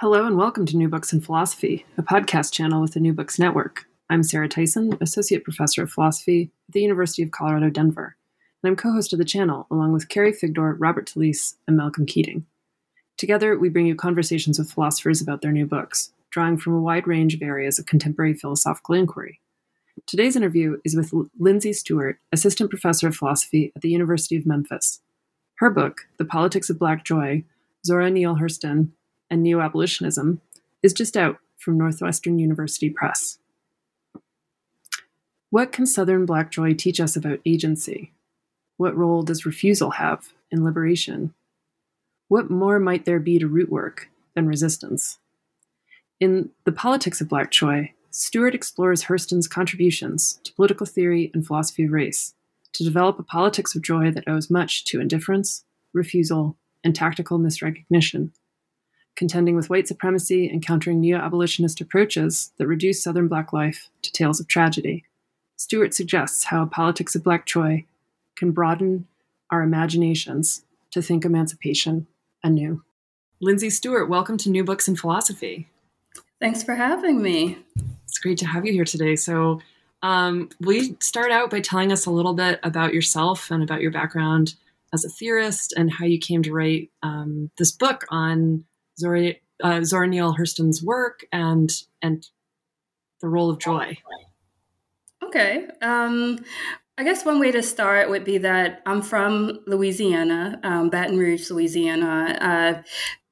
Hello and welcome to New Books in Philosophy, a podcast channel with the New Books Network. I'm Sarah Tyson, Associate Professor of Philosophy at the University of Colorado Denver, and I'm co host of the channel along with Carrie Figdor, Robert Talisse, and Malcolm Keating. Together, we bring you conversations with philosophers about their new books, drawing from a wide range of areas of contemporary philosophical inquiry. Today's interview is with Lindsey Stewart, Assistant Professor of Philosophy at the University of Memphis. Her book, The Politics of Black Joy, Zora Neale Hurston, and Neo Abolitionism, is just out from Northwestern University Press. What can Southern Black Joy teach us about agency? What role does refusal have in liberation? What more might there be to root work than resistance? In The Politics of Black Joy, Stewart explores Hurston's contributions to political theory and philosophy of race to develop a politics of joy that owes much to indifference, refusal, and tactical misrecognition contending with white supremacy and countering neo abolitionist approaches that reduce Southern Black life to tales of tragedy. Stewart suggests how a politics of Black joy can broaden our imaginations to think emancipation anew. Lindsey Stewart, welcome to New Books in Philosophy. Thanks for having me. It's great to have you here today. So, um, will you start out by telling us a little bit about yourself and about your background as a theorist and how you came to write um, this book on Zora, uh, Zora Neale Hurston's work and and the role of joy. Okay. Um, I guess one way to start would be that I'm from Louisiana, um, Baton Rouge, Louisiana. Uh,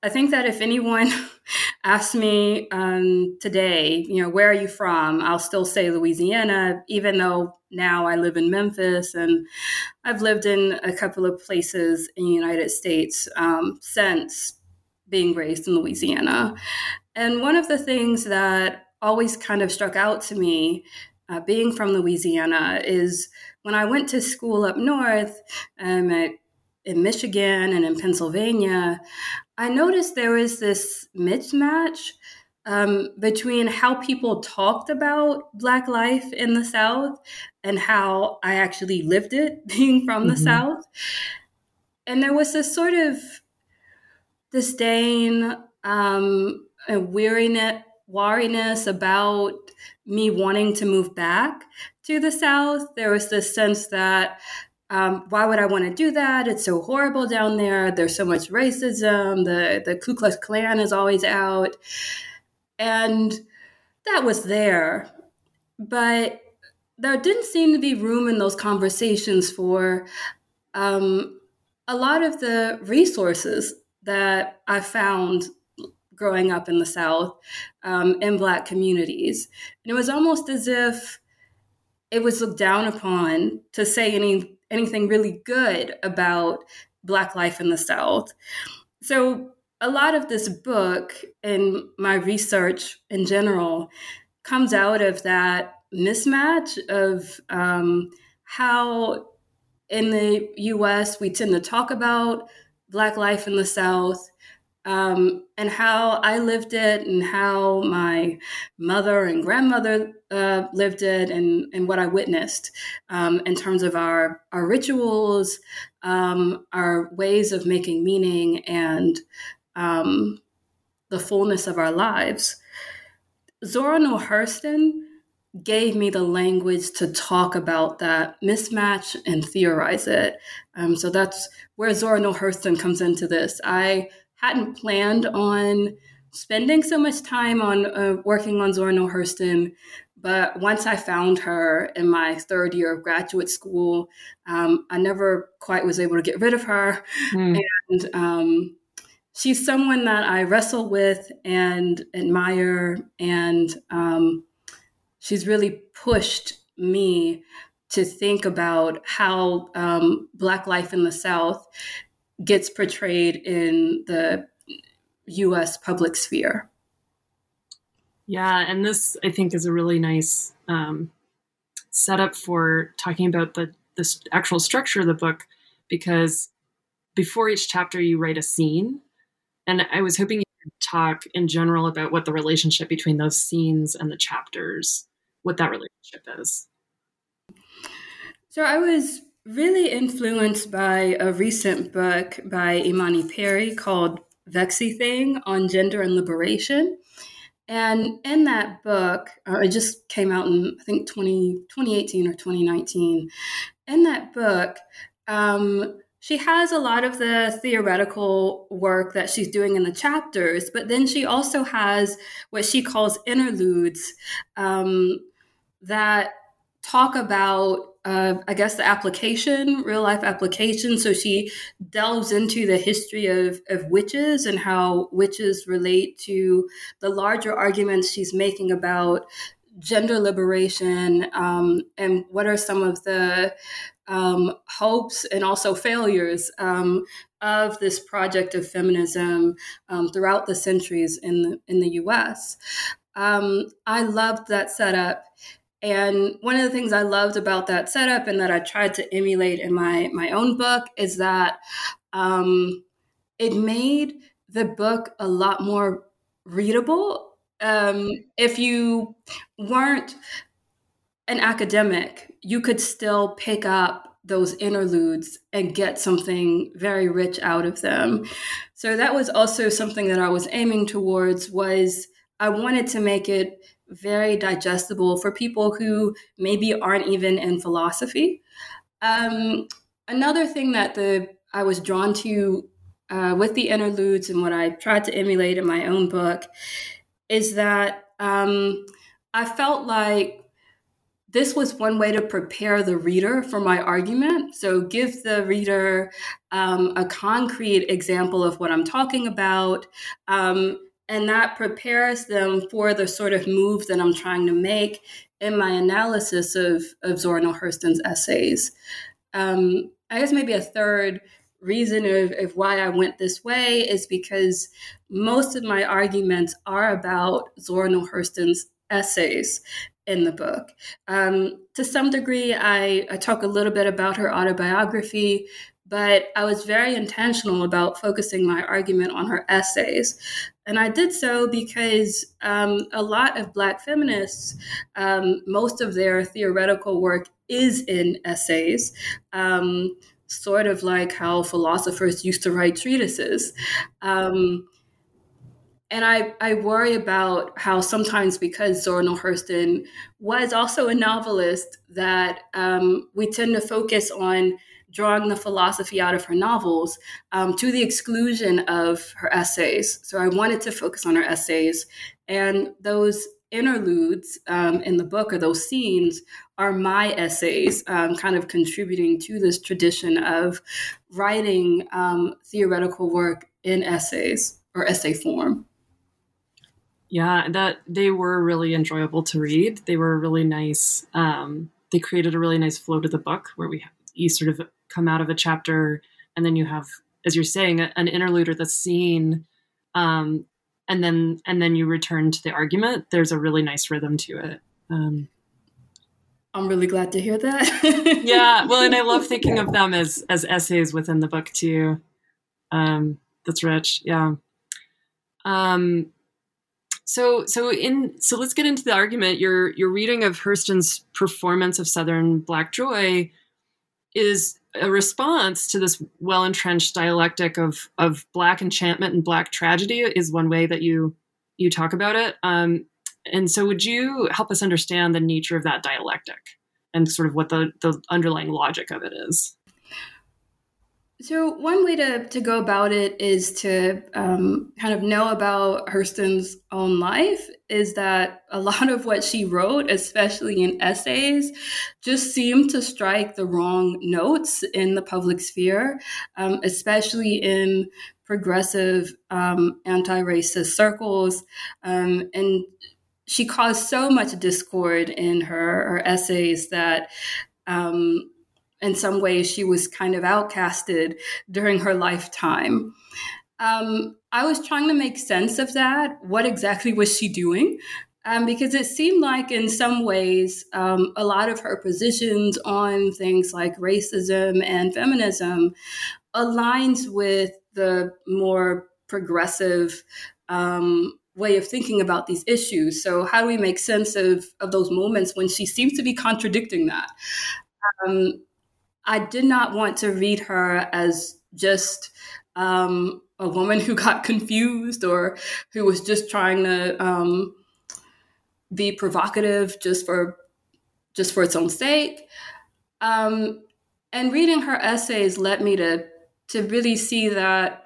I think that if anyone asks me um, today, you know, where are you from? I'll still say Louisiana, even though now I live in Memphis and I've lived in a couple of places in the United States um, since being raised in Louisiana. And one of the things that always kind of struck out to me, uh, being from Louisiana, is when I went to school up north um, at, in Michigan and in Pennsylvania, I noticed there was this mismatch um, between how people talked about Black life in the South and how I actually lived it being from mm-hmm. the South. And there was this sort of disdain, um, and weariness, wariness about me wanting to move back to the South. There was this sense that um, why would I want to do that? It's so horrible down there. There's so much racism. The the Ku Klux Klan is always out, and that was there, but there didn't seem to be room in those conversations for um, a lot of the resources that I found growing up in the South um, in Black communities. And it was almost as if it was looked down upon to say any anything really good about Black life in the South. So a lot of this book and my research in general comes out of that mismatch of um, how in the US we tend to talk about Black life in the South um, and how I lived it, and how my mother and grandmother uh, lived it, and, and what I witnessed um, in terms of our, our rituals, um, our ways of making meaning, and um, the fullness of our lives. Zora Neale Hurston gave me the language to talk about that mismatch and theorize it. Um, so that's where Zora Neale Hurston comes into this. I hadn't planned on spending so much time on uh, working on Zora Neale Hurston, but once I found her in my third year of graduate school, um, I never quite was able to get rid of her. Mm. And um, she's someone that I wrestle with and admire, and um, she's really pushed me to think about how um, Black life in the South gets portrayed in the US public sphere. Yeah, and this I think is a really nice um, setup for talking about the the actual structure of the book because before each chapter you write a scene, and I was hoping you could talk in general about what the relationship between those scenes and the chapters, what that relationship is. So I was really influenced by a recent book by Imani Perry called Vexy Thing on Gender and Liberation. And in that book, uh, it just came out in, I think, 20, 2018 or 2019. In that book, um, she has a lot of the theoretical work that she's doing in the chapters, but then she also has what she calls interludes um, that talk about uh, I guess the application, real life application. So she delves into the history of, of witches and how witches relate to the larger arguments she's making about gender liberation um, and what are some of the um, hopes and also failures um, of this project of feminism um, throughout the centuries in the, in the U.S. Um, I loved that setup, and one of the things I loved about that setup and that I tried to emulate in my my own book is that um, it made the book a lot more readable. Um, if you weren't an academic, you could still pick up those interludes and get something very rich out of them. So that was also something that I was aiming towards was I wanted to make it very digestible for people who maybe aren't even in philosophy. Um, another thing that the I was drawn to uh, with the interludes and what I tried to emulate in my own book is that um, I felt like this was one way to prepare the reader for my argument. So, give the reader um, a concrete example of what I'm talking about. Um, and that prepares them for the sort of move that I'm trying to make in my analysis of, of Zora Neale Hurston's essays. Um, I guess maybe a third reason of, of why I went this way is because most of my arguments are about Zora Neale Hurston's essays in the book. Um, to some degree, I, I talk a little bit about her autobiography, but I was very intentional about focusing my argument on her essays. And I did so because um, a lot of Black feminists, um, most of their theoretical work is in essays, um, sort of like how philosophers used to write treatises. Um, and I, I worry about how sometimes because Zora Neale Hurston was also a novelist, that um, we tend to focus on drawing the philosophy out of her novels um, to the exclusion of her essays. So I wanted to focus on her essays. And those interludes um, in the book or those scenes are my essays, um, kind of contributing to this tradition of writing um, theoretical work in essays or essay form. Yeah, that they were really enjoyable to read. They were really nice. Um, they created a really nice flow to the book where we you sort of come out of a chapter and then you have as you're saying an interlude or the scene um, and then and then you return to the argument there's a really nice rhythm to it um, i'm really glad to hear that yeah well and i love thinking of them as as essays within the book too um, that's rich yeah Um, so so in so let's get into the argument. Your your reading of Hurston's performance of Southern Black Joy is a response to this well entrenched dialectic of of black enchantment and black tragedy is one way that you you talk about it. Um, and so, would you help us understand the nature of that dialectic and sort of what the the underlying logic of it is? So, one way to, to go about it is to um, kind of know about Hurston's own life is that a lot of what she wrote, especially in essays, just seemed to strike the wrong notes in the public sphere, um, especially in progressive um, anti racist circles. Um, and she caused so much discord in her, her essays that um, in some ways she was kind of outcasted during her lifetime. Um, I was trying to make sense of that. What exactly was she doing? Um, because it seemed like, in some ways, um, a lot of her positions on things like racism and feminism aligns with the more progressive um, way of thinking about these issues. So, how do we make sense of, of those moments when she seems to be contradicting that? Um, I did not want to read her as just um, a woman who got confused or who was just trying to um, be provocative just for just for its own sake. Um, and reading her essays led me to to really see that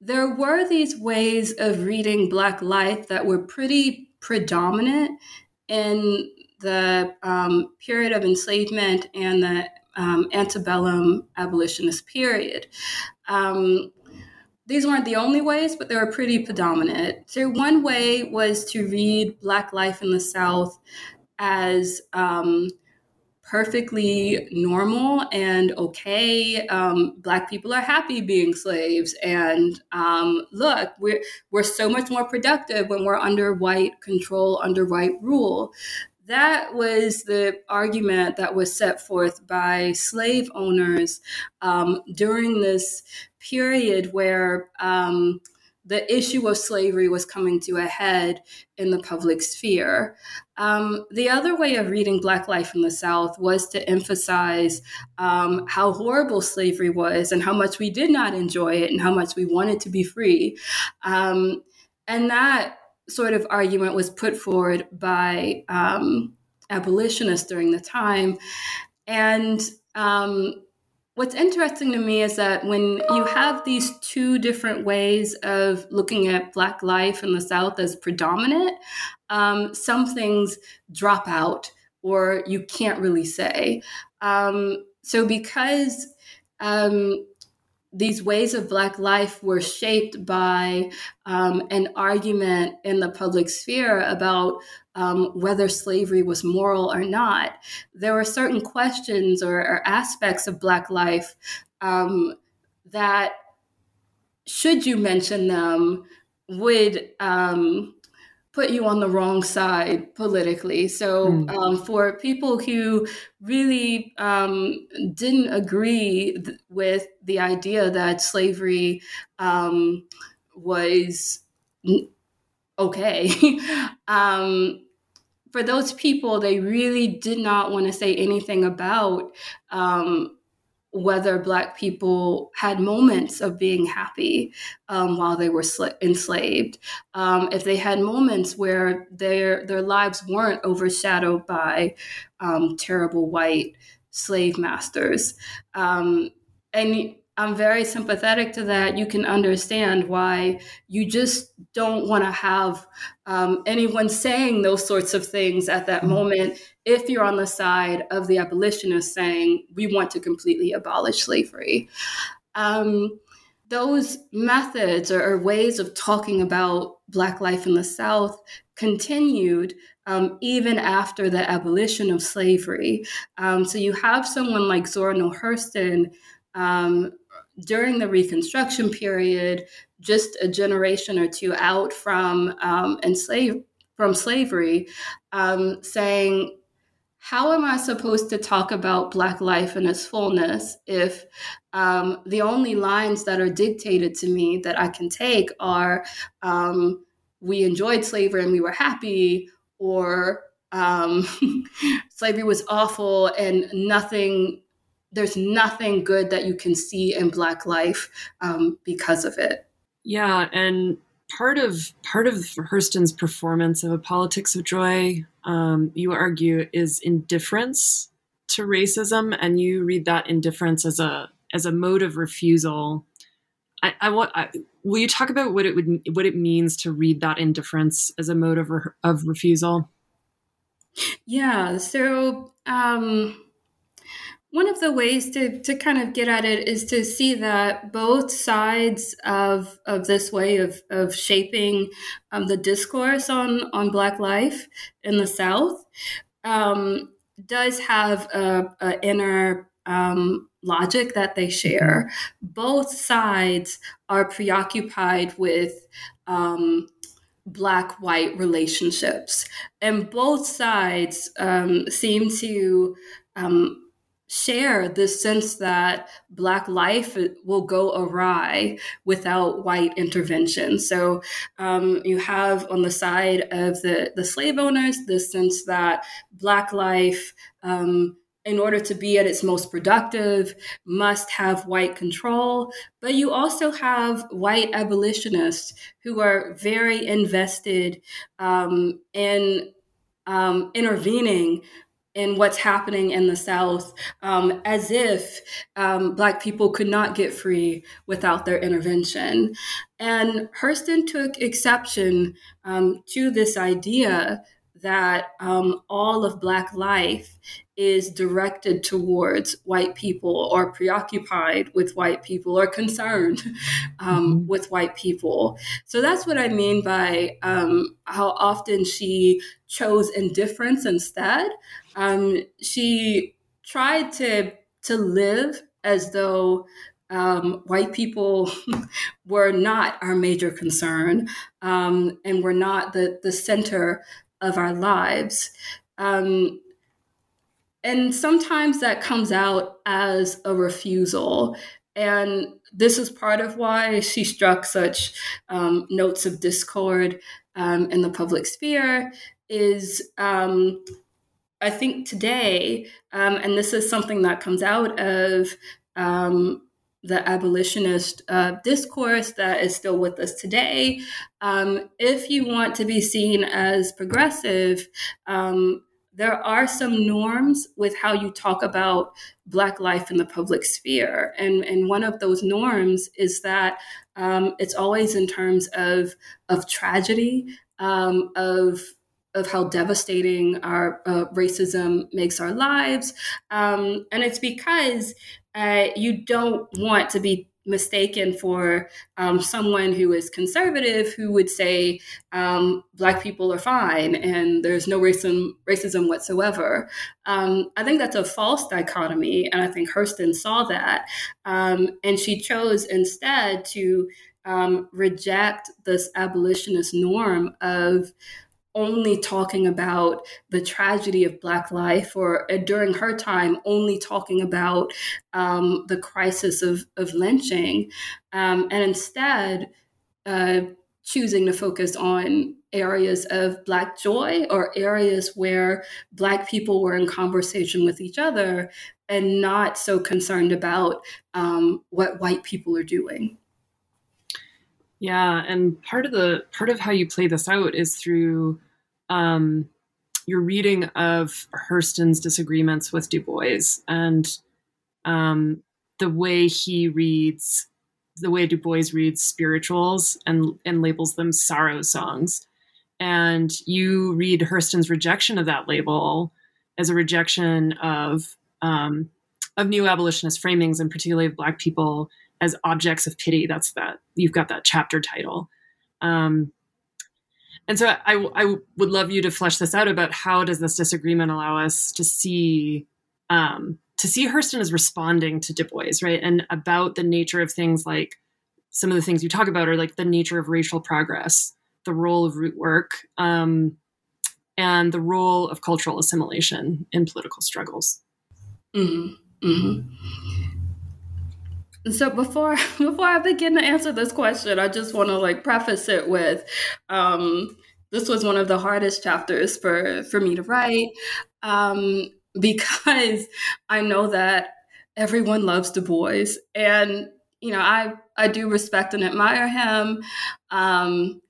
there were these ways of reading Black life that were pretty predominant in the um, period of enslavement and the um, antebellum abolitionist period. Um, these weren't the only ways, but they were pretty predominant. So, one way was to read Black life in the South as um, perfectly normal and okay. Um, black people are happy being slaves, and um, look, we're we're so much more productive when we're under white control, under white rule that was the argument that was set forth by slave owners um, during this period where um, the issue of slavery was coming to a head in the public sphere. Um, the other way of reading Black life in the South was to emphasize um, how horrible slavery was and how much we did not enjoy it and how much we wanted to be free. Um, and that sort of argument was put forward by um, abolitionists during the time. And um, what's interesting to me is that when you have these two different ways of looking at Black life in the South as predominant, um, some things drop out or you can't really say. Um, so, because um, these ways of Black life were shaped by um, an argument in the public sphere about um, whether slavery was moral or not. There were certain questions or, or aspects of Black life um, that, should you mention them, would um, put you on the wrong side politically. So, mm. um, for people who really um, didn't agree th- with the idea that slavery um, was okay, um, for those people, they really did not want to say anything about um, whether Black people had moments of being happy um, while they were sl- enslaved, um, if they had moments where their their lives weren't overshadowed by um, terrible white slave masters, um, and I'm very sympathetic to that. You can understand why you just don't want to have um, anyone saying those sorts of things at that mm-hmm. moment if you're on the side of the abolitionists saying, we want to completely abolish slavery. Um, those methods or, or, ways of talking about Black life in the South continued um, even after the abolition of slavery. Um, so you have someone like Zora Neale Hurston um, during the Reconstruction period, just a generation or two out from um, enslave from slavery, um, saying how am I supposed to talk about Black life in its fullness if um, the only lines that are dictated to me that I can take are um, we enjoyed slavery and we were happy, or um, slavery was awful and nothing there's nothing good that you can see in black life um, because of it yeah and part of part of hurston's performance of a politics of joy um, you argue is indifference to racism and you read that indifference as a as a mode of refusal I, I want. I, will you talk about what it would what it means to read that indifference as a mode of, re, of refusal? Yeah. So um, one of the ways to to kind of get at it is to see that both sides of of this way of of shaping um, the discourse on on Black life in the South um, does have a, inner um, logic that they share. Both sides are preoccupied with um, black white relationships, and both sides um, seem to um, share this sense that black life will go awry without white intervention so um, you have on the side of the, the slave owners this sense that black life um, in order to be at its most productive, must have white control. But you also have white abolitionists who are very invested um, in um, intervening in what's happening in the South, um, as if um, Black people could not get free without their intervention. And Hurston took exception um, to this idea that um, all of Black life is directed towards white people or preoccupied with white people or concerned um, mm-hmm. with white people. So that's what I mean by um, how often she chose indifference instead. Um, she tried to to live as though um, white people were not our major concern um, and were not the, the center of our lives. Um, and sometimes that comes out as a refusal. And this is part of why she struck such um, notes of discord um, in the public sphere. Is um, I think today, um, and this is something that comes out of um, the abolitionist uh, discourse that is still with us today. Um, if you want to be seen as progressive, um, there are some norms with how you talk about Black life in the public sphere. And, and one of those norms is that um, it's always in terms of, of tragedy, um, of of how devastating our uh, racism makes our lives. Um, and it's because uh, you don't want to be mistaken for um, someone who is conservative who would say um, black people are fine and there's no racism racism whatsoever. Um, I think that's a false dichotomy, and I think Hurston saw that, um, and she chose instead to um, reject this abolitionist norm of only talking about the tragedy of Black life, or uh, during her time, only talking about um, the crisis of, of lynching, um, and instead uh, choosing to focus on areas of Black joy or areas where Black people were in conversation with each other and not so concerned about um, what white people are doing. Yeah, and part of the part of how you play this out is through um, your reading of Hurston's disagreements with Du Bois and um, the way he reads, the way Du Bois reads spirituals and and labels them sorrow songs, and you read Hurston's rejection of that label as a rejection of um, of neo abolitionist framings, and particularly of Black people as objects of pity. That's that you've got that chapter title. Um, and so I, I would love you to flesh this out about how does this disagreement allow us to see um, to see Hurston as responding to Du Bois, right? And about the nature of things like some of the things you talk about are like the nature of racial progress, the role of root work, um, and the role of cultural assimilation in political struggles. Mm-hmm. Mm-hmm. So before before I begin to answer this question, I just want to like preface it with um, this was one of the hardest chapters for for me to write um, because I know that everyone loves Du Bois, and you know I I do respect and admire him. Um,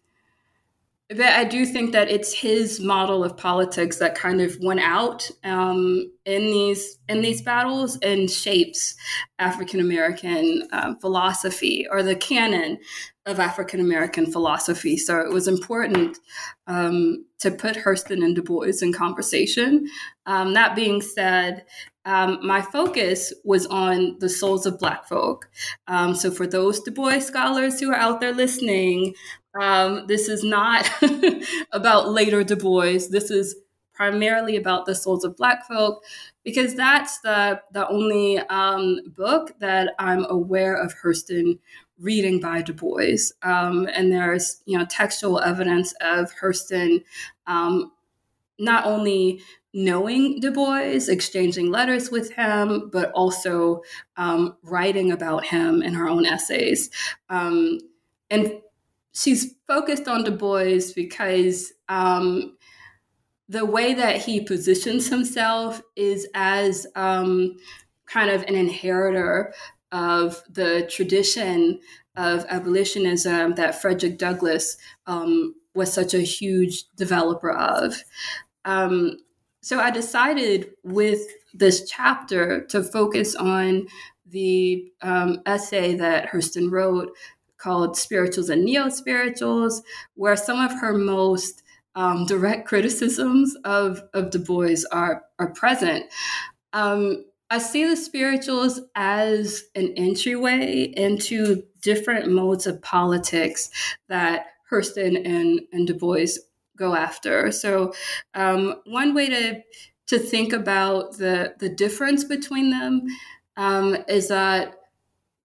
but I do think that it's his model of politics that kind of went out um, in these in these battles and shapes African American um, philosophy or the canon of African American philosophy. So it was important um, to put Hurston and Du Bois in conversation. Um, that being said, um, my focus was on the souls of Black folk. Um, so, for those Du Bois scholars who are out there listening, um, this is not about later Du Bois. This is primarily about the souls of Black folk because that's the the only um, book that I'm aware of Hurston reading by Du Bois. Um, and there's you know textual evidence of Hurston um, not only knowing Du Bois, exchanging letters with him, but also um, writing about him in her own essays. Um, and she's focused on Du Bois because um, the way that he positions himself is as um, kind of an inheritor of the tradition of abolitionism that Frederick Douglass um, was such a huge developer of. Um, so I decided with this chapter to focus on the um, essay that Hurston wrote called Spirituals and Neo Spirituals, where some of her most um, direct criticisms of, of Du Bois are, are present. Um, I see the spirituals as an entryway into different modes of politics that Hurston and, and Du Bois go after. So, um, one way to to think about the the difference between them um, is that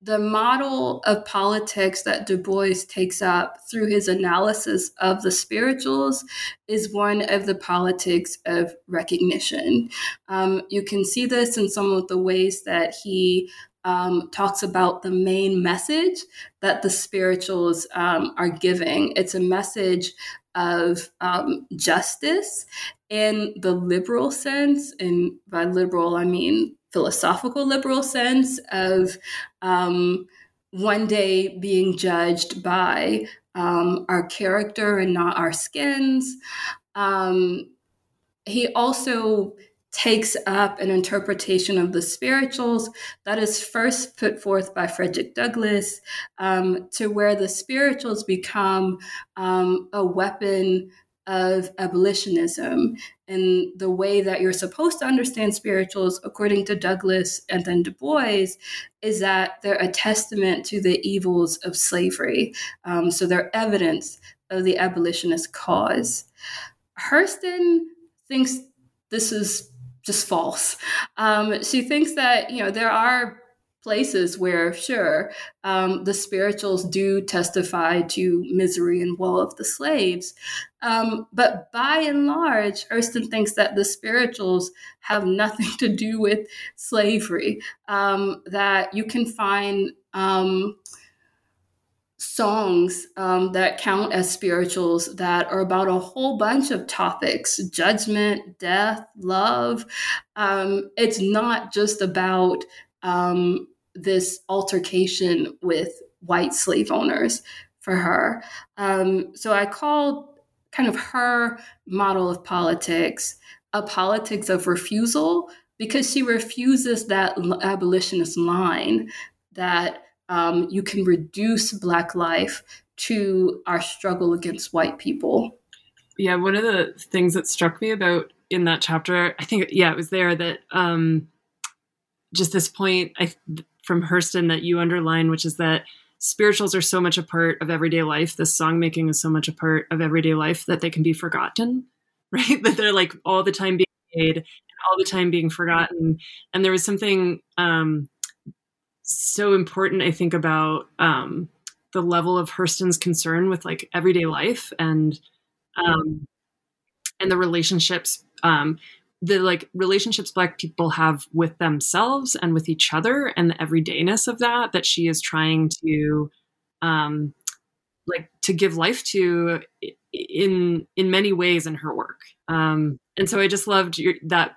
the model of politics that Du Bois takes up through his analysis of the spirituals is one of the politics of recognition. Um, you can see this in some of the ways that he um, talks about the main message that the spirituals um, are giving. It's a message of um, justice in the liberal sense, and by liberal, I mean philosophical liberal sense of um, one day being judged by um, our character and not our skins. Um, he also takes up an interpretation of the spirituals that is first put forth by Frederick Douglass, um, to where the spirituals become um, a weapon of abolitionism and the way that you're supposed to understand spirituals, according to Douglass and then Du Bois, is that they're a testament to the evils of slavery. Um, so they're evidence of the abolitionist cause. Hurston thinks this is just false. Um, she thinks that you know there are places where, sure, um, the spirituals do testify to misery and woe of the slaves. Um, but by and large, Hurston thinks that the spirituals have nothing to do with slavery, um, that you can find. Um, songs um, that count as spirituals that are about a whole bunch of topics judgment, death, love. Um, it's not just about um, this altercation with white slave owners for her. Um, so I called kind of her model of politics a politics of refusal because she refuses that abolitionist line that um, you can reduce Black life to our struggle against white people. Yeah, one of the things that struck me about in that chapter, I think, yeah, it was there that um, just this point I, from Hurston that you underline, which is that spirituals are so much a part of everyday life. This song making is so much a part of everyday life that they can be forgotten, right? that they're like all the time being made and all the time being forgotten. And there was something um, so important, I think, about um, the level of Hurston's concern with like everyday life and um, and the relationships um, the like relationships black people have with themselves and with each other and the everydayness of that that she is trying to um like to give life to in in many ways in her work um and so i just loved your, that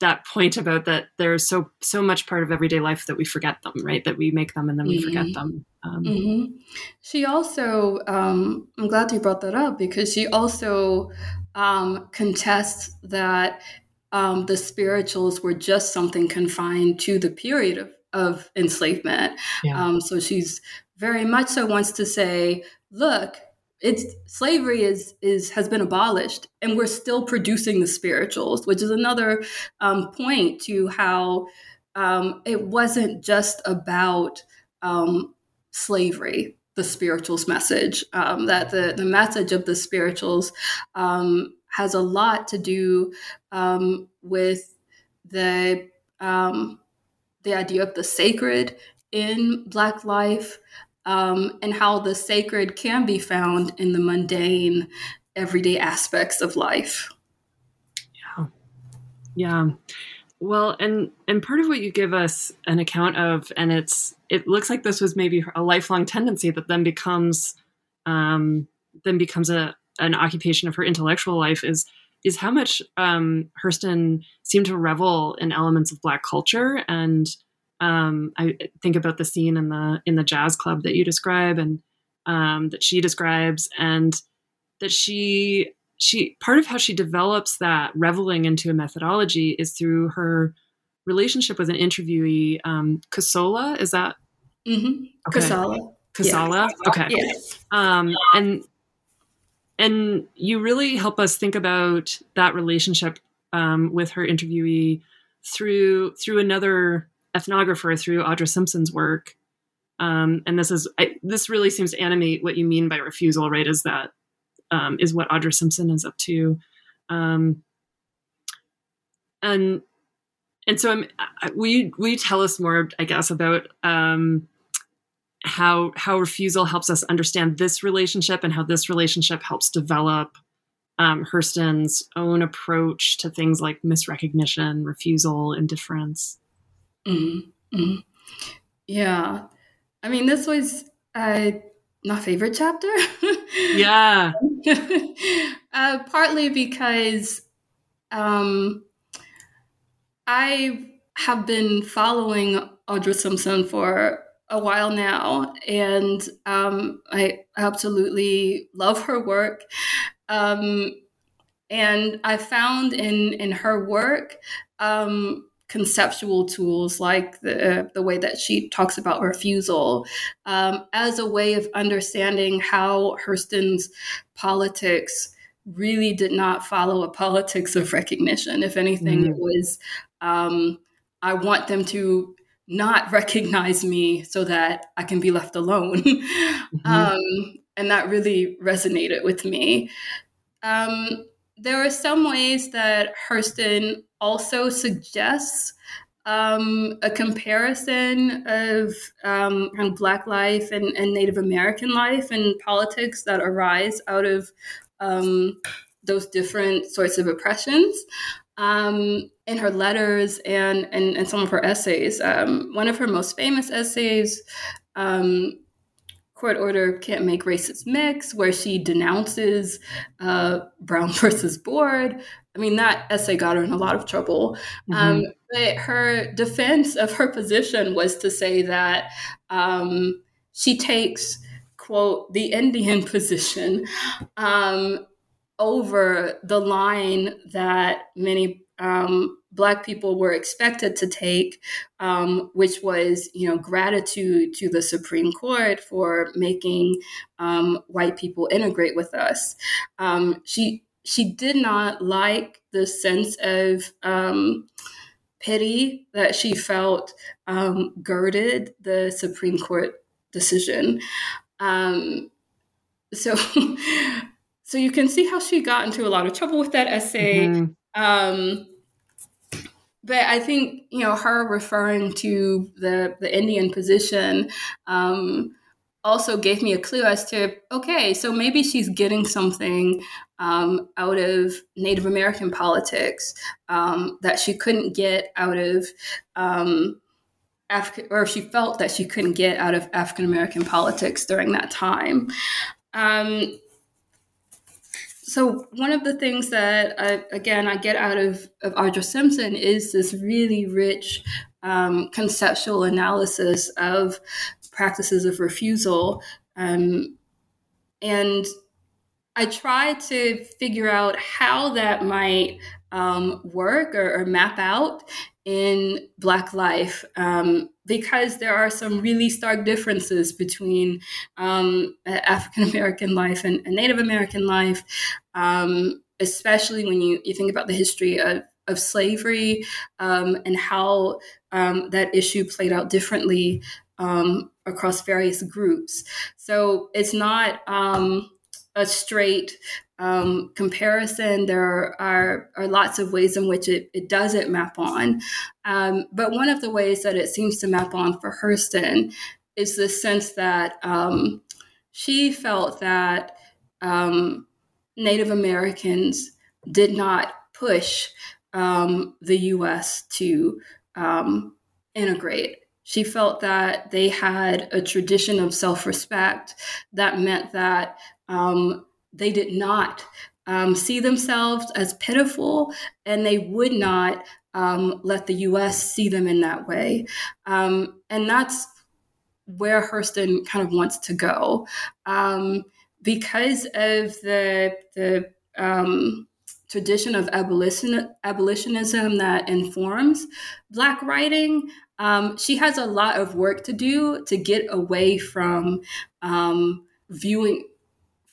that point about that there's so so much part of everyday life that we forget them right that we make them and then we mm-hmm. forget them um, mm-hmm. she also um, i'm glad you brought that up because she also um, contests that um, the spirituals were just something confined to the period of, of enslavement. Yeah. Um, so she's very much so wants to say, look, it's slavery is is has been abolished, and we're still producing the spirituals, which is another um, point to how um, it wasn't just about um, slavery the spirituals message um, that the, the message of the spirituals um, has a lot to do um, with the um, the idea of the sacred in Black life um, and how the sacred can be found in the mundane, everyday aspects of life. Yeah, yeah. Well, and and part of what you give us an account of, and it's it looks like this was maybe a lifelong tendency that then becomes um, then becomes a an occupation of her intellectual life is is how much um, Hurston seemed to revel in elements of Black culture, and um, I think about the scene in the in the jazz club that you describe and um, that she describes, and that she she part of how she develops that reveling into a methodology is through her relationship with an interviewee, um, Kossola. Is that mm-hmm. okay. Kasala? Kasala. Yeah. Okay. Yes. Um, and and you really help us think about that relationship um, with her interviewee through through another ethnographer through Audra Simpson's work. Um, and this is I, this really seems to animate what you mean by refusal, right? Is that um, is what Audra Simpson is up to, um, and and so I'm, will you will you tell us more, I guess, about um, how how refusal helps us understand this relationship and how this relationship helps develop um, Hurston's own approach to things like misrecognition, refusal, indifference. Mm-hmm. Mm-hmm. Yeah, I mean, this was uh, my favorite chapter. yeah, uh, partly because um, I have been following Audra Simpson for a while now, and um, I absolutely love her work. Um, and I found in in her work um, conceptual tools like the the way that she talks about refusal um, as a way of understanding how Hurston's politics really did not follow a politics of recognition. If anything, mm. it was um, I want them to not recognize me so that I can be left alone. mm-hmm. um, and that really resonated with me. Um, there are some ways that Hurston also suggests um, a comparison of um, kind of Black life and, and, Native American life and politics that arise out of um, those different sorts of oppressions um, in her letters and, and, and some of her essays. Um, one of her most famous essays, um, Court Order Can't Make Races Mix, where she denounces uh, Brown versus Board. I mean, that essay got her in a lot of trouble. Mm-hmm. Um, but her defense of her position was to say that um, she takes, quote, the Indian position um, over the line that many um, black people were expected to take, um, which was, you know, gratitude to the Supreme Court for making um, white people integrate with us. Um, she she did not like the sense of um, pity that she felt um, girded the Supreme Court decision. so. So you can see how she got into a lot of trouble with that essay. Mm-hmm. Um, but I think you know her referring to the the Indian position um, also gave me a clue as to okay, so maybe she's getting something um, out of Native American politics um, that she couldn't get out of. Um, African, or she felt that she couldn't get out of African American politics during that time. Um, so one of the things that I, again I get out of of Audra Simpson is this really rich um, conceptual analysis of practices of refusal. Um, and I try to figure out how that might um, work or, or, map out in Black life um, because there are some really stark differences between um, African American life and, and, Native American life, um, especially when you, you think about the history of, of slavery um, and how um, that issue played out differently across various groups. So it's not a straight um, comparison. There are, are lots of ways in which it, it doesn't map on. Um, but one of the ways that it seems to map on for Hurston is the sense that um, she felt that um, Native Americans did not push um, the US to integrate she felt that they had a tradition of self respect that meant that um, they did not um, see themselves as pitiful and they would not um, let the US see them in that way. Um, and that's where Hurston kind of wants to go. Um, because of the, the um, tradition of abolition, abolitionism that informs Black writing, um, she has a lot of work to do to get away from um, viewing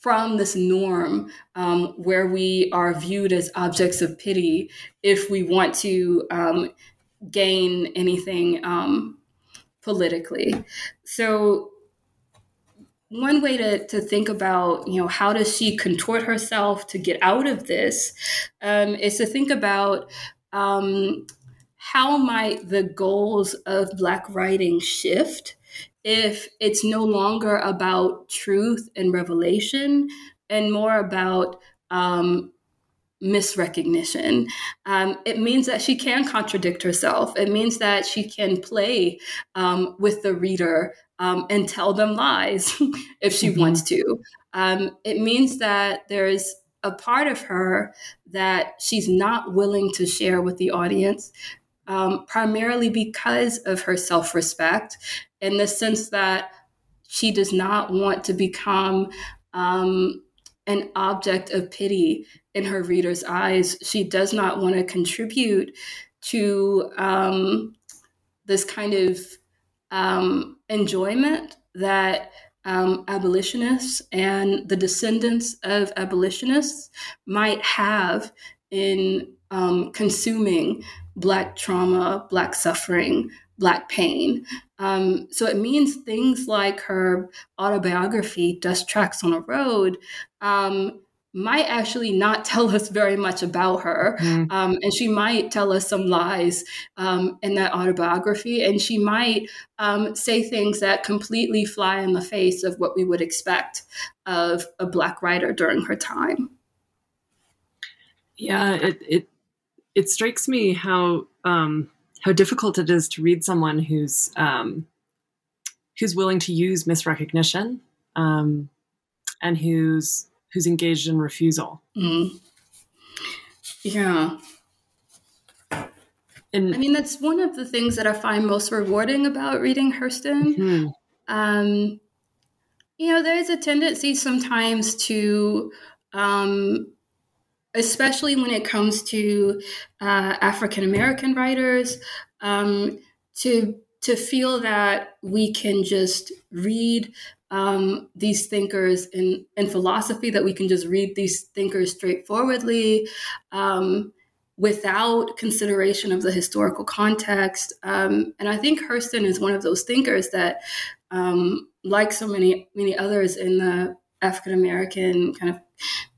from this norm um, where we are viewed as objects of pity if we want to um, gain anything um, politically. So one way to, to think about you know how does she contort herself to get out of this um, is to think about um, how might the goals of Black writing shift if it's no longer about truth and revelation and more about um, misrecognition. Um, it means that she can contradict herself. It means that she can play um, with the reader um, and tell them lies if she mm-hmm. wants to. Um, it means that there's a part of her that she's not willing to share with the audience um, primarily because of her self respect, in the sense that she does not want to become um, an object of pity in her reader's eyes. She does not want to contribute to um, this kind of um, enjoyment that um, abolitionists and the descendants of abolitionists might have in um, consuming Black trauma, Black suffering, Black pain. Um, so it means things like her autobiography, Dust Tracks on a Road, um, might actually not tell us very much about her. Mm. Um, and she might tell us some lies um, in that autobiography. And she might um, say things that completely fly in the face of what we would expect of a Black writer during her time. Yeah, it, it it strikes me how um, how difficult it is to read someone who's um, who's willing to use misrecognition um, and who's who's engaged in refusal. Mm. Yeah. And I mean, that's one of the things that I find most rewarding about reading Hurston. Mm-hmm. Um, you know, there's a tendency sometimes to um, especially when it comes to uh, African American writers, um, to to feel that we can just read um, these thinkers in, in philosophy, that we can just read these thinkers straightforwardly um, without consideration of the historical context. Um, and I think Hurston is one of those thinkers that, um, like so many many others in the African American kind of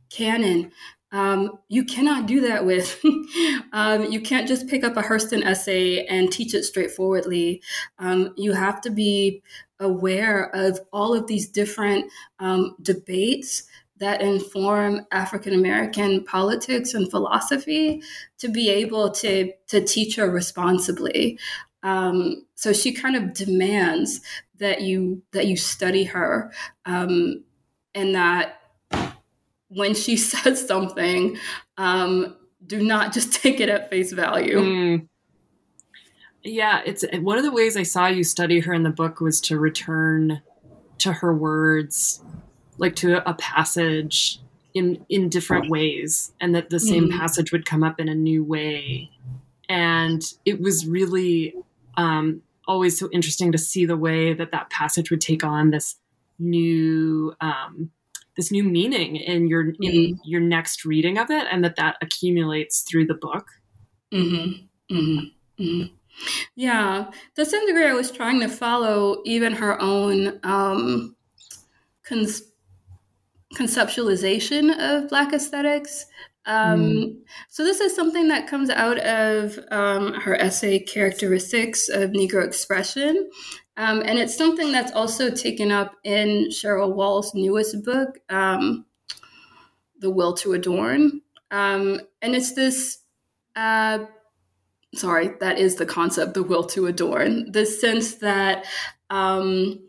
canon, Um, you cannot do that with. um, you can't just pick up a Hurston essay and teach it straightforwardly. Um, you have to be aware of all of these different um, debates that inform African American politics and philosophy to be able to to teach her responsibly. Um, so she kind of demands that you that you study her um, and that when she says something, um, do not just take it at face value. Mm. Yeah, it's one of the ways I saw you study her in the book was to return to her words, like to a passage in in different ways, and that the same mm. passage would come up in a new way. And it was really um, always so interesting to see the way that that passage would take on this new um, this new meaning in your mm-hmm. in your next reading of it and that that accumulates through the book mm-hmm. Mm-hmm. mm-hmm. yeah to some degree i was trying to follow even her own um, conceptualization of black aesthetics um, mm. So this is something that comes out of um, her essay "Characteristics of Negro Expression," um, and it's something that's also taken up in Cheryl Wall's newest book, um, "The Will to Adorn," um, and it's this. Uh, sorry, that is the concept, the will to adorn. The sense that um,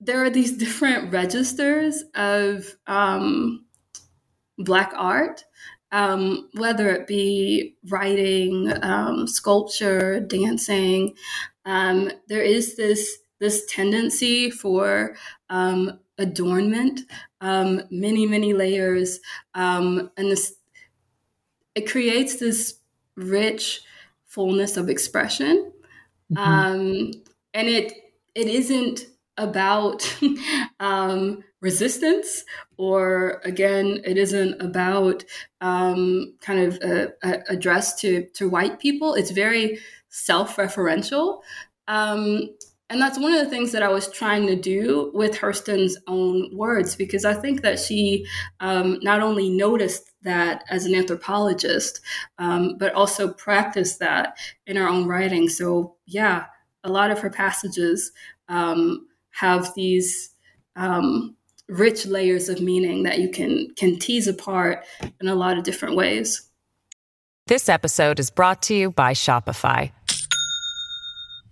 there are these different registers of um, Black art, um, whether it be writing, sculpture, dancing. Um, there is this this tendency for um, adornment, um, many many layers, um, and this it creates this rich fullness of expression, mm-hmm. and it it isn't about um, resistance, or again, it isn't about um, kind of a, a address to to white people. It's very self-referential. Um, and that's one of the things that I was trying to do with Hurston's own words, because I think that she um, not only noticed that as an anthropologist, um, but also practiced that in her own writing. So, yeah, a lot of her passages um, have these um, rich layers of meaning that you can can tease apart in a lot of different ways. This episode is brought to you by Shopify.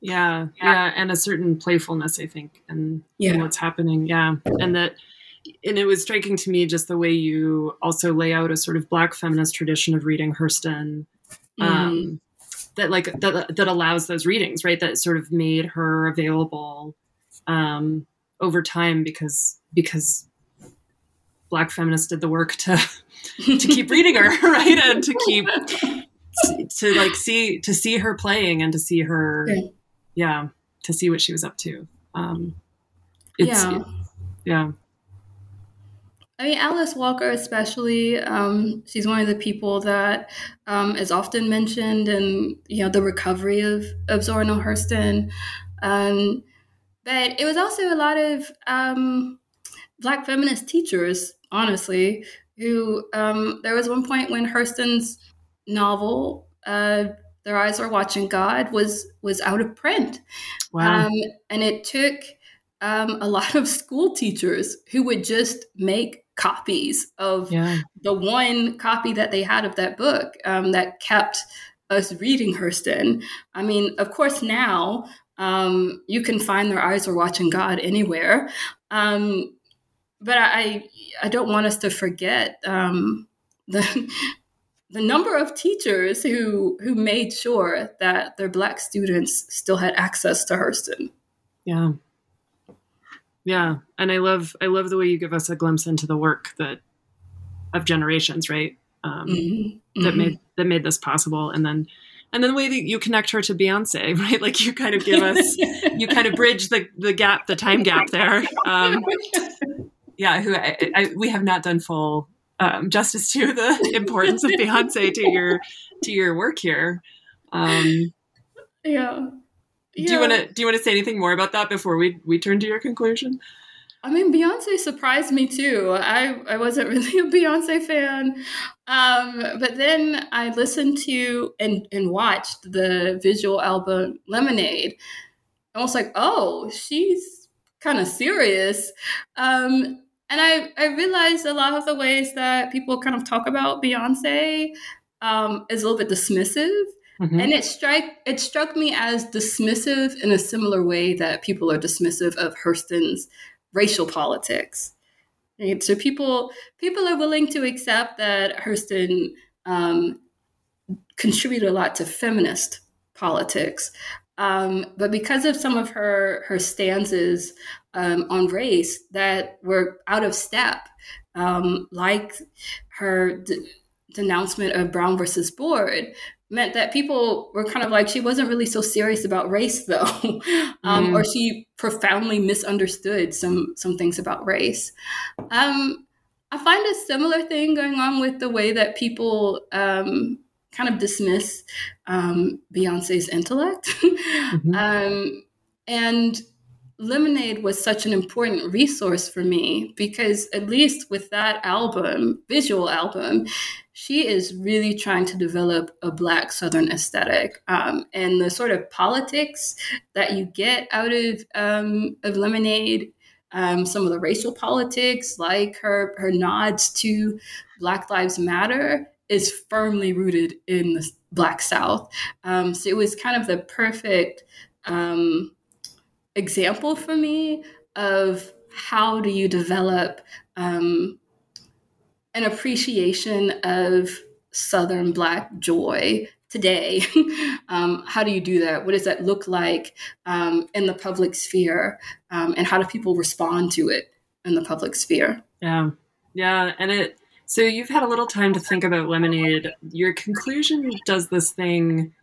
Yeah, yeah, and a certain playfulness, I think, and yeah. what's happening. Yeah, and that, and it was striking to me just the way you also lay out a sort of Black feminist tradition of reading Hurston, mm. um, that like that that allows those readings, right? That sort of made her available um, over time because because Black feminists did the work to to keep reading her, right, and to keep to like see to see her playing and to see her, yeah, to see what she was up to. Um, yeah, it, yeah. I mean, Alice Walker, especially, um, she's one of the people that um, is often mentioned in you know the recovery of of Zora Neale Hurston, um, but it was also a lot of um, Black feminist teachers, honestly, who um, there was one point when Hurston's novel, uh, "Their Eyes Are Watching God," was was out of print, wow. um, and it took um, a lot of school teachers who would just make copies of yeah. the one copy that they had of that book um, that kept us reading Hurston. I mean, of course, now um, you can find their eyes are watching God anywhere. Um, but I I don't want us to forget um, the the number of teachers who who made sure that their black students still had access to Hurston. Yeah. Yeah, and I love I love the way you give us a glimpse into the work that of generations, right? Um, mm-hmm. That mm-hmm. made that made this possible, and then and then the way that you connect her to Beyonce, right? Like you kind of give us, you kind of bridge the the gap, the time gap there. Um, yeah, who I, I, we have not done full um, justice to the importance of Beyonce to your to your work here. Um, yeah. yeah. Do you want to do you want to say anything more about that before we we turn to your conclusion? I mean, Beyonce surprised me too. I, I wasn't really a Beyonce fan. Um, but then I listened to and, and watched the visual album Lemonade. I was like, oh, she's kind of serious. Um, and I, I realized a lot of the ways that people kind of talk about Beyonce um, is a little bit dismissive. Mm-hmm. And it struck it struck me as dismissive in a similar way that people are dismissive of Hurston's racial politics. Right? So people people are willing to accept that Hurston um, contributed a lot to feminist politics, um, but because of some of her her stances um, on race that were out of step, um, like her d- denouncement of Brown versus Board, meant that people were kind of like she wasn't really so serious about race though um, mm. or she profoundly misunderstood some some things about race um, i find a similar thing going on with the way that people um, kind of dismiss um, beyonce's intellect mm-hmm. Um, and Lemonade was such an important resource for me because, at least with that album, visual album, she is really trying to develop a Black Southern aesthetic. Um, and the sort of politics that you get out of, um, of Lemonade, um, some of the racial politics, like her, her nods to Black Lives Matter, is firmly rooted in the Black South. Um, so it was kind of the perfect um, example for me of how do you develop um, an appreciation of Southern Black joy today. um, how do you do that? What does that look like um, in the public sphere? Um, and how do people respond to it in the public sphere? Yeah. Yeah. And it, so you've had a little time to think about Lemonade. Your conclusion does this thing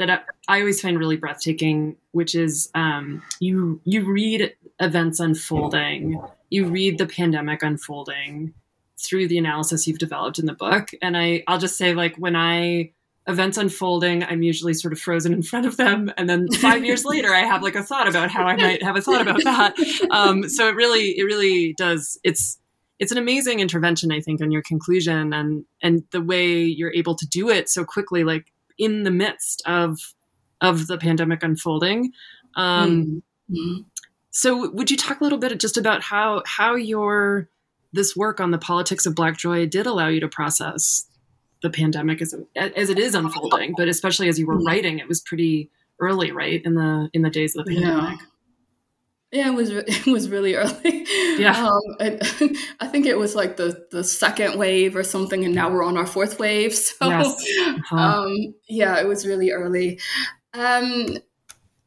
that I, always find really breathtaking, which is um, you you read events unfolding, you read the pandemic unfolding through the analysis you've developed in the book, and I I'll just say like when I events unfolding, I'm usually sort of frozen in front of them, and then five years later, I have like a thought about how I might have a thought about that. Um, so it really it really does it's it's an amazing intervention i think on your conclusion and and the way you're able to do it so quickly. Like in the midst of of the pandemic unfolding. Um, mm-hmm. So, would you talk a little bit just about how how your this work on the politics of Black joy did allow you to process the pandemic as as it is unfolding, but especially as you were mm-hmm. writing, it was pretty early, right in the in the days of the pandemic. Yeah. Yeah, it was it was really early. Yeah, um, I, I, think it was like the the second wave or something, and now we're on our fourth wave. So, yes. uh-huh. um, yeah, it was really early. Um,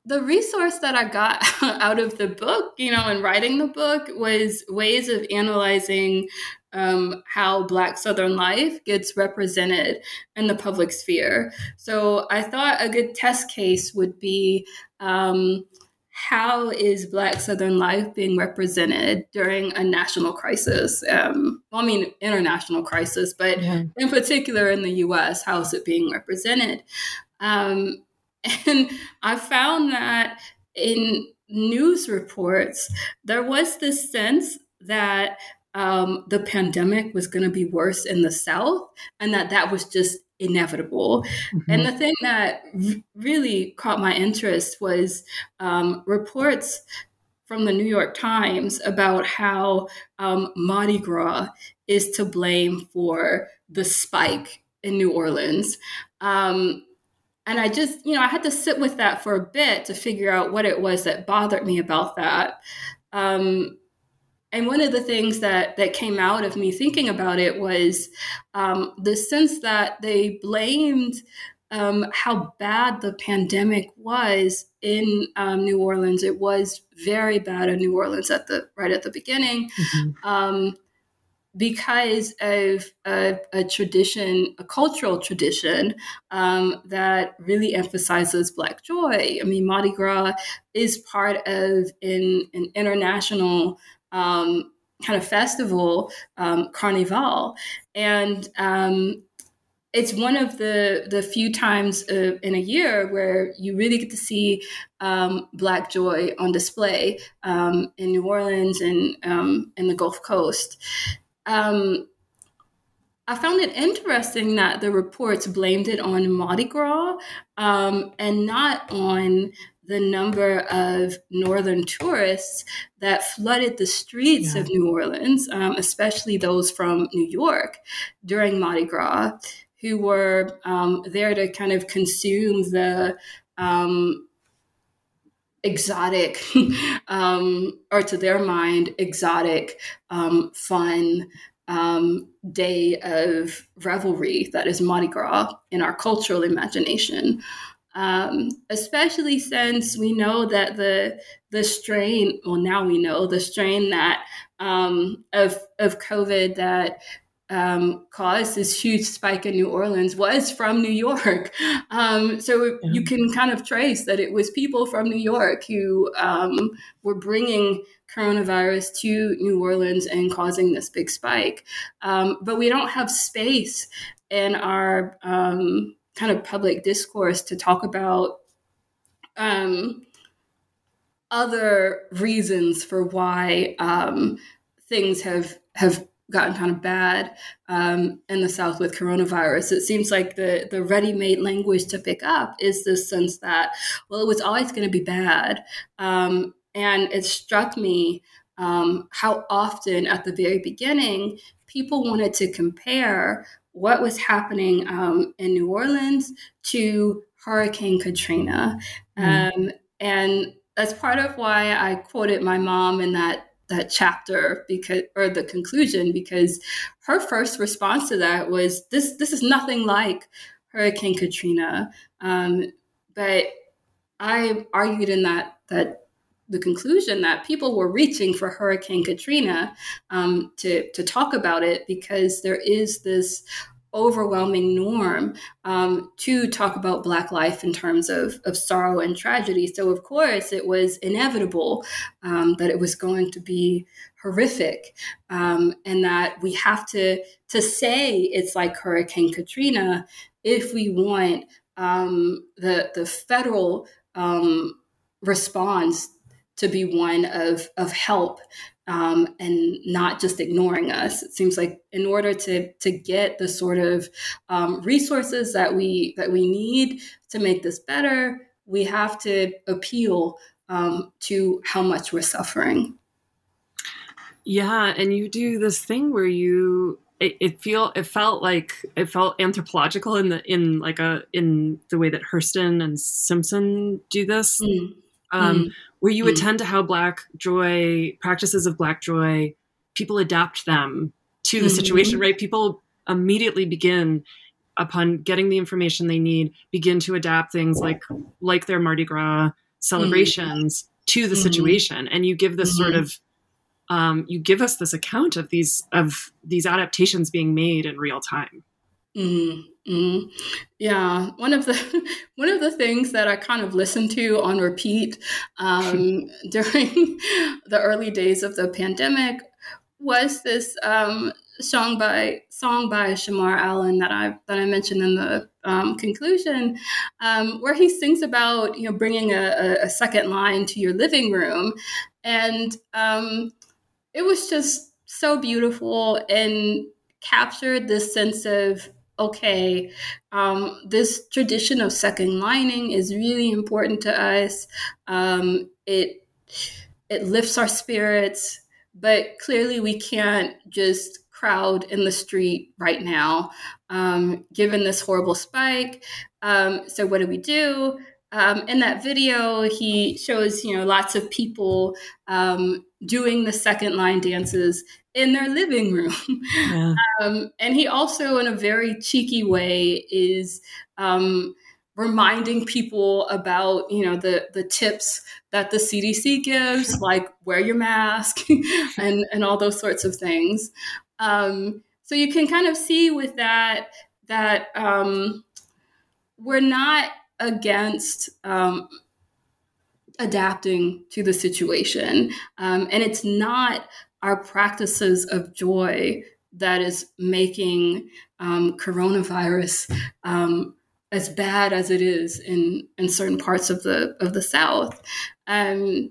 the resource that I got out of the book, you know, in writing the book, was ways of analyzing um, how Black Southern life gets represented in the public sphere. So I thought a good test case would be um, how is Black Southern life being represented during a national crisis? Um, well, I mean, international crisis, but yeah. in particular in the US, how is it being represented? Um, and I found that in news reports, there was this sense that um, the pandemic was going to be worse in the South and that that was just inevitable. Mm-hmm. And the thing that really caught my interest was um, reports from the New York Times about how um, Mardi Gras is to blame for the spike in New Orleans. Um, and I just, you know, I had to sit with that for a bit to figure out what it was that bothered me about that. Um, and one of the things that that came out of me thinking about it was um, the sense that they blamed um, how bad the pandemic was in um, New Orleans. It was very bad in New Orleans at the right at the beginning. Mm-hmm. Um, because of a, a, tradition, a cultural tradition um, that really emphasizes Black joy. I mean, Mardi Gras is part of an, an international um, kind of festival, um, Carnival, and um, it's one of the the few times uh, in a year where you really get to see um, Black joy on display um, in New Orleans and um, in the Gulf Coast. I found it interesting that the reports blamed it on Mardi Gras um, and not on the number of northern tourists that flooded the streets yeah. of New Orleans, um, especially those from New York during Mardi Gras who were um, there to kind of consume the um, exotic, um, or to their mind, exotic, um, fun um, day of revelry that is Mardi Gras in our cultural imagination. Um, especially since we know that the the strain, well, now we know the strain that um, of of COVID that um, caused this huge spike in New Orleans was from New York. Um, so yeah. you can kind of trace that it was people from New York who um, were bringing coronavirus to New Orleans and causing this big spike. Um, but we don't have space in our um, kind of public discourse to talk about um, other reasons for why things have have gotten kind of bad um, in the South with coronavirus. It seems like the the ready made language to pick up is this sense that well, it was always going to be bad, um, and it struck me um, how often at the very beginning people wanted to compare what was happening um, in New Orleans to Hurricane Katrina, mm. and that's part of why I quoted my mom in that that chapter because or the conclusion because her first response to that was this this is nothing like Hurricane Katrina. Um, but I argued in that that the conclusion that people were reaching for Hurricane Katrina um, to to talk about it because there is this overwhelming norm um, to talk about Black life in terms of, of sorrow and tragedy. So, of course, it was inevitable um, that it was going to be horrific um, and that we have to, to say it's like Hurricane Katrina if we want um, the, the federal um, response to be one of, of help um, and not just ignoring us. It seems like in order to to get the sort of um, resources that we that we need to make this better, we have to appeal um, to how much we're suffering. Yeah, and you do this thing where you it, it, feel it felt like it felt anthropological in the in like a in the way that Hurston and Simpson do this. Mm. Um, mm where you mm. attend to how Black joy, practices of Black joy, people adapt them to the mm-hmm. situation, right? People immediately begin upon getting the information they need, begin to adapt things like like their Mardi Gras celebrations to the mm-hmm. situation, and you give this sort of um, you give us this account of these of these adaptations being made in real time. Mm-hmm. Yeah, one of the one of the things that I kind of listened to on repeat um, during the early days of the pandemic was this um, song by song by Shamarr Allen that I that I mentioned in the um, conclusion, um, where he sings about you know bringing a, a, second line to your living room, and um, it was just so beautiful and captured this sense of okay, um, this tradition of second lining is really important to us. Um, it it lifts our spirits, but clearly we can't just crowd in the street right now, um, given this horrible spike. Um, so what do we do? Um, in that video, he shows you know lots of people um, doing the second line dances in their living room. Yeah. um, and he also, in a very cheeky way, is um, reminding people about you know the the tips that the CDC gives, like wear your mask and and all those sorts of things. Um, so you can kind of see with that that um, we're not against um, adapting to the situation. Um, and it's not our practices of joy that is making um, coronavirus um, as bad as it is in, in certain parts of the of the South. Um,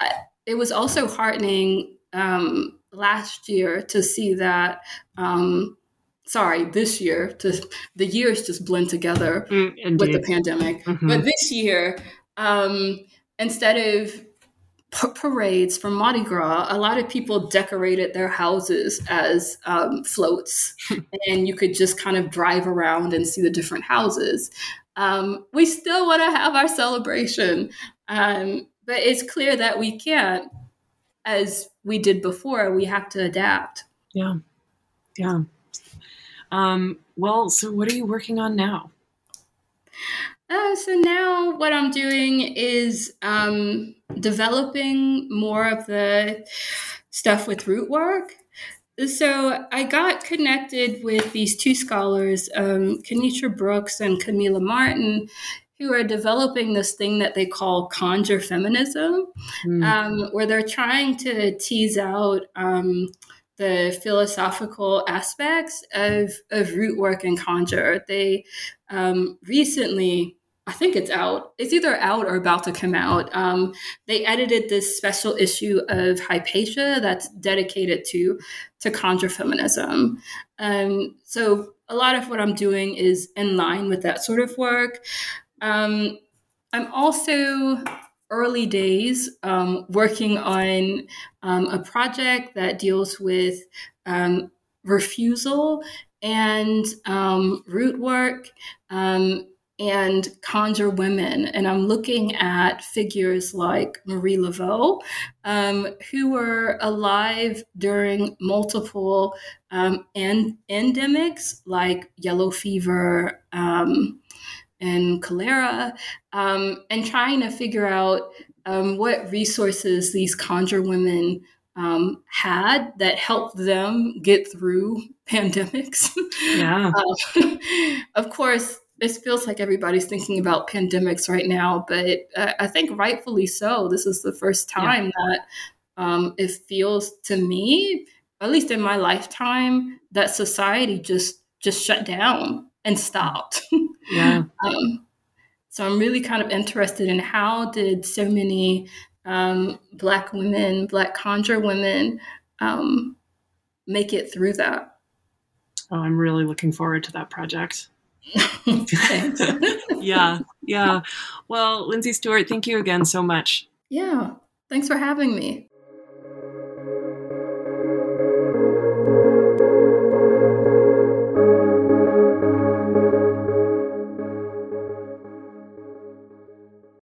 I, it was also heartening um, last year to see that um, sorry, this year, to, the years just blend together mm, with the pandemic. Mm-hmm. But this year, um, instead of parades for Mardi Gras, a lot of people decorated their houses as um, floats, and you could just kind of drive around and see the different houses. Um, we still want to have our celebration, um, but it's clear that we can't, as we did before. We have to adapt. Yeah, yeah. Um, well, so what are you working on now? Uh, so now what I'm doing is um, developing more of the stuff with root work. So I got connected with these two scholars, um, Kinitra Brooks and Kameelah Martin, who are developing this thing that they call conjure feminism, mm. um, where they're trying to tease out um, the philosophical aspects of, of root work and conjure. They um, recently, I think it's out, it's either out or about to come out. Um, they edited this special issue of Hypatia that's dedicated to, to conjure feminism. Um, so a lot of what I'm doing is in line with that sort of work. Um, I'm also early days um, working on um, a project that deals with um, refusal and root work um, and conjure women. And I'm looking at figures like Marie Laveau, um, who were alive during multiple um, en- endemics like yellow fever, um, and cholera, um, and trying to figure out um, what resources these conjure women um, had that helped them get through pandemics. Yeah. uh, of course, it feels like everybody's thinking about pandemics right now, but uh, I think rightfully so. This is the first time yeah. that um, it feels to me, at least in my lifetime, that society just just shut down and stopped. Yeah. um, so I'm really kind of interested in how did so many um, Black women, Black conjure women, um, make it through that. Oh, I'm really looking forward to that project. yeah, yeah. Well, Lindsey Stewart, thank you again so much. Yeah, thanks for having me.